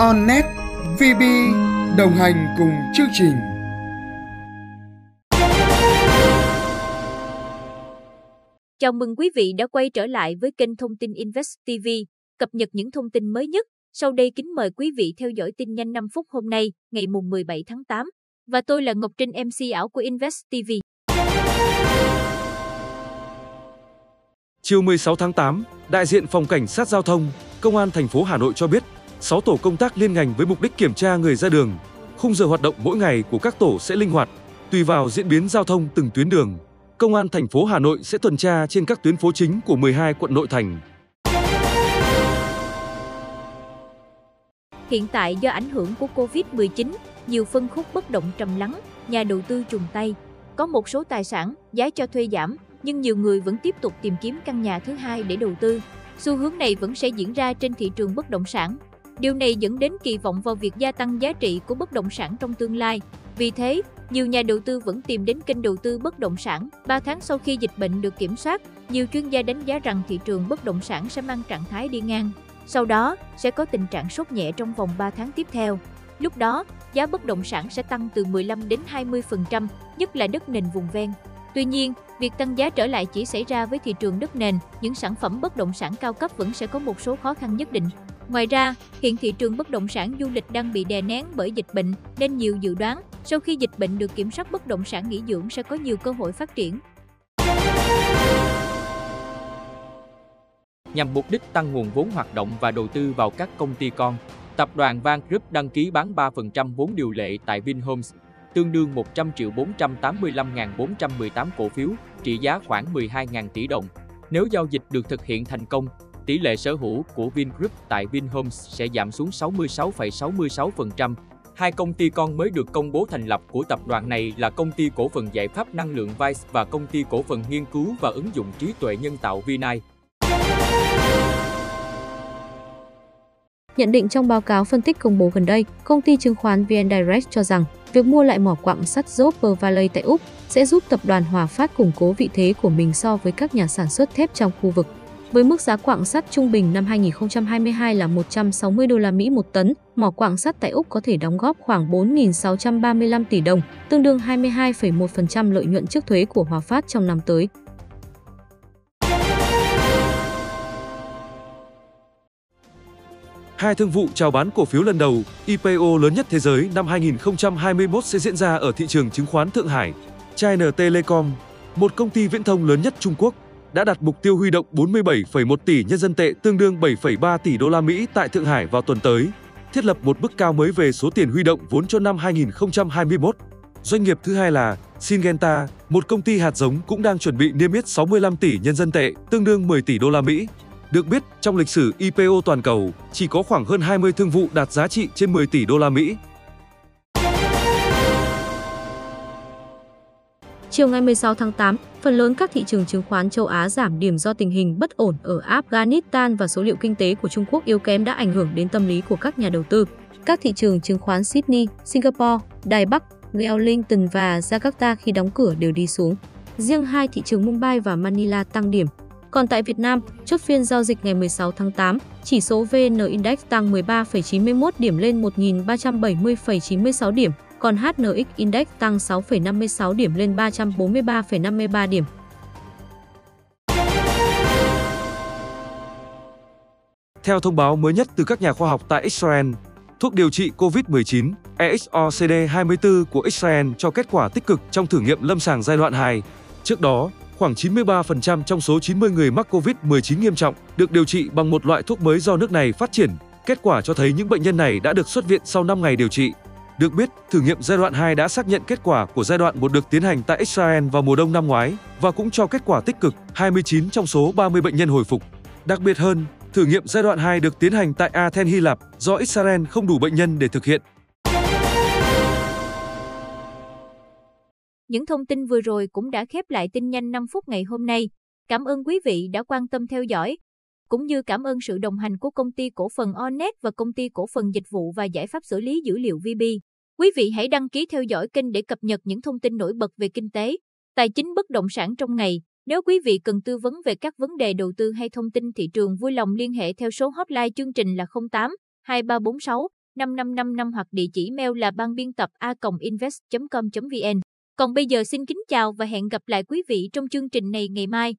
Onnet VB đồng hành cùng chương trình. Chào mừng quý vị đã quay trở lại với kênh thông tin Invest TV, cập nhật những thông tin mới nhất. Sau đây kính mời quý vị theo dõi tin nhanh 5 phút hôm nay, ngày mùng 17 tháng 8. Và tôi là Ngọc Trinh MC ảo của Invest TV. Chiều 16 tháng 8, đại diện Phòng Cảnh sát Giao thông, Công an thành phố Hà Nội cho biết, 6 tổ công tác liên ngành với mục đích kiểm tra người ra đường. Khung giờ hoạt động mỗi ngày của các tổ sẽ linh hoạt, tùy vào diễn biến giao thông từng tuyến đường. Công an thành phố Hà Nội sẽ tuần tra trên các tuyến phố chính của 12 quận nội thành. Hiện tại do ảnh hưởng của Covid-19, nhiều phân khúc bất động trầm lắng, nhà đầu tư trùng tay. Có một số tài sản, giá cho thuê giảm, nhưng nhiều người vẫn tiếp tục tìm kiếm căn nhà thứ hai để đầu tư. Xu hướng này vẫn sẽ diễn ra trên thị trường bất động sản. Điều này dẫn đến kỳ vọng vào việc gia tăng giá trị của bất động sản trong tương lai. Vì thế, nhiều nhà đầu tư vẫn tìm đến kênh đầu tư bất động sản. 3 tháng sau khi dịch bệnh được kiểm soát, nhiều chuyên gia đánh giá rằng thị trường bất động sản sẽ mang trạng thái đi ngang. Sau đó, sẽ có tình trạng sốt nhẹ trong vòng 3 tháng tiếp theo. Lúc đó, giá bất động sản sẽ tăng từ 15 đến 20%, nhất là đất nền vùng ven. Tuy nhiên, việc tăng giá trở lại chỉ xảy ra với thị trường đất nền, những sản phẩm bất động sản cao cấp vẫn sẽ có một số khó khăn nhất định. Ngoài ra, hiện thị trường bất động sản du lịch đang bị đè nén bởi dịch bệnh, nên nhiều dự đoán sau khi dịch bệnh được kiểm soát bất động sản nghỉ dưỡng sẽ có nhiều cơ hội phát triển. Nhằm mục đích tăng nguồn vốn hoạt động và đầu tư vào các công ty con, tập đoàn Van Group đăng ký bán 3% vốn điều lệ tại Vinhomes, tương đương 100 triệu 485.418 cổ phiếu, trị giá khoảng 12.000 tỷ đồng. Nếu giao dịch được thực hiện thành công, tỷ lệ sở hữu của Vingroup tại Vinhomes sẽ giảm xuống 66,66%. Hai công ty con mới được công bố thành lập của tập đoàn này là công ty cổ phần giải pháp năng lượng Vice và công ty cổ phần nghiên cứu và ứng dụng trí tuệ nhân tạo Vinai. Nhận định trong báo cáo phân tích công bố gần đây, công ty chứng khoán VN Direct cho rằng việc mua lại mỏ quặng sắt Jopper Valley tại Úc sẽ giúp tập đoàn Hòa Phát củng cố vị thế của mình so với các nhà sản xuất thép trong khu vực. Với mức giá quặng sắt trung bình năm 2022 là 160 đô la Mỹ một tấn, mỏ quặng sắt tại Úc có thể đóng góp khoảng 4.635 tỷ đồng, tương đương 22,1% lợi nhuận trước thuế của Hòa Phát trong năm tới. Hai thương vụ chào bán cổ phiếu lần đầu IPO lớn nhất thế giới năm 2021 sẽ diễn ra ở thị trường chứng khoán Thượng Hải. China Telecom, một công ty viễn thông lớn nhất Trung Quốc, đã đặt mục tiêu huy động 47,1 tỷ nhân dân tệ tương đương 7,3 tỷ đô la Mỹ tại Thượng Hải vào tuần tới, thiết lập một mức cao mới về số tiền huy động vốn cho năm 2021. Doanh nghiệp thứ hai là Syngenta, một công ty hạt giống cũng đang chuẩn bị niêm yết 65 tỷ nhân dân tệ, tương đương 10 tỷ đô la Mỹ. Được biết, trong lịch sử IPO toàn cầu, chỉ có khoảng hơn 20 thương vụ đạt giá trị trên 10 tỷ đô la Mỹ. Chiều ngày 16 tháng 8, phần lớn các thị trường chứng khoán châu Á giảm điểm do tình hình bất ổn ở Afghanistan và số liệu kinh tế của Trung Quốc yếu kém đã ảnh hưởng đến tâm lý của các nhà đầu tư. Các thị trường chứng khoán Sydney, Singapore, Đài Bắc, Wellington và Jakarta khi đóng cửa đều đi xuống. Riêng hai thị trường Mumbai và Manila tăng điểm. Còn tại Việt Nam, chốt phiên giao dịch ngày 16 tháng 8, chỉ số VN Index tăng 13,91 điểm lên 1.370,96 điểm, còn HNX Index tăng 6,56 điểm lên 343,53 điểm. Theo thông báo mới nhất từ các nhà khoa học tại Israel, thuốc điều trị COVID-19 EXOCD24 của Israel cho kết quả tích cực trong thử nghiệm lâm sàng giai đoạn 2. Trước đó, khoảng 93% trong số 90 người mắc COVID-19 nghiêm trọng được điều trị bằng một loại thuốc mới do nước này phát triển. Kết quả cho thấy những bệnh nhân này đã được xuất viện sau 5 ngày điều trị. Được biết, thử nghiệm giai đoạn 2 đã xác nhận kết quả của giai đoạn 1 được tiến hành tại Israel vào mùa đông năm ngoái và cũng cho kết quả tích cực, 29 trong số 30 bệnh nhân hồi phục. Đặc biệt hơn, thử nghiệm giai đoạn 2 được tiến hành tại Athens, Hy Lạp do Israel không đủ bệnh nhân để thực hiện. Những thông tin vừa rồi cũng đã khép lại tin nhanh 5 phút ngày hôm nay. Cảm ơn quý vị đã quan tâm theo dõi, cũng như cảm ơn sự đồng hành của công ty cổ phần Onet và công ty cổ phần dịch vụ và giải pháp xử lý dữ liệu VB. Quý vị hãy đăng ký theo dõi kênh để cập nhật những thông tin nổi bật về kinh tế, tài chính bất động sản trong ngày. Nếu quý vị cần tư vấn về các vấn đề đầu tư hay thông tin thị trường vui lòng liên hệ theo số hotline chương trình là 08 2346 5555 hoặc địa chỉ mail là ban biên tập a.invest.com.vn. Còn bây giờ xin kính chào và hẹn gặp lại quý vị trong chương trình này ngày mai.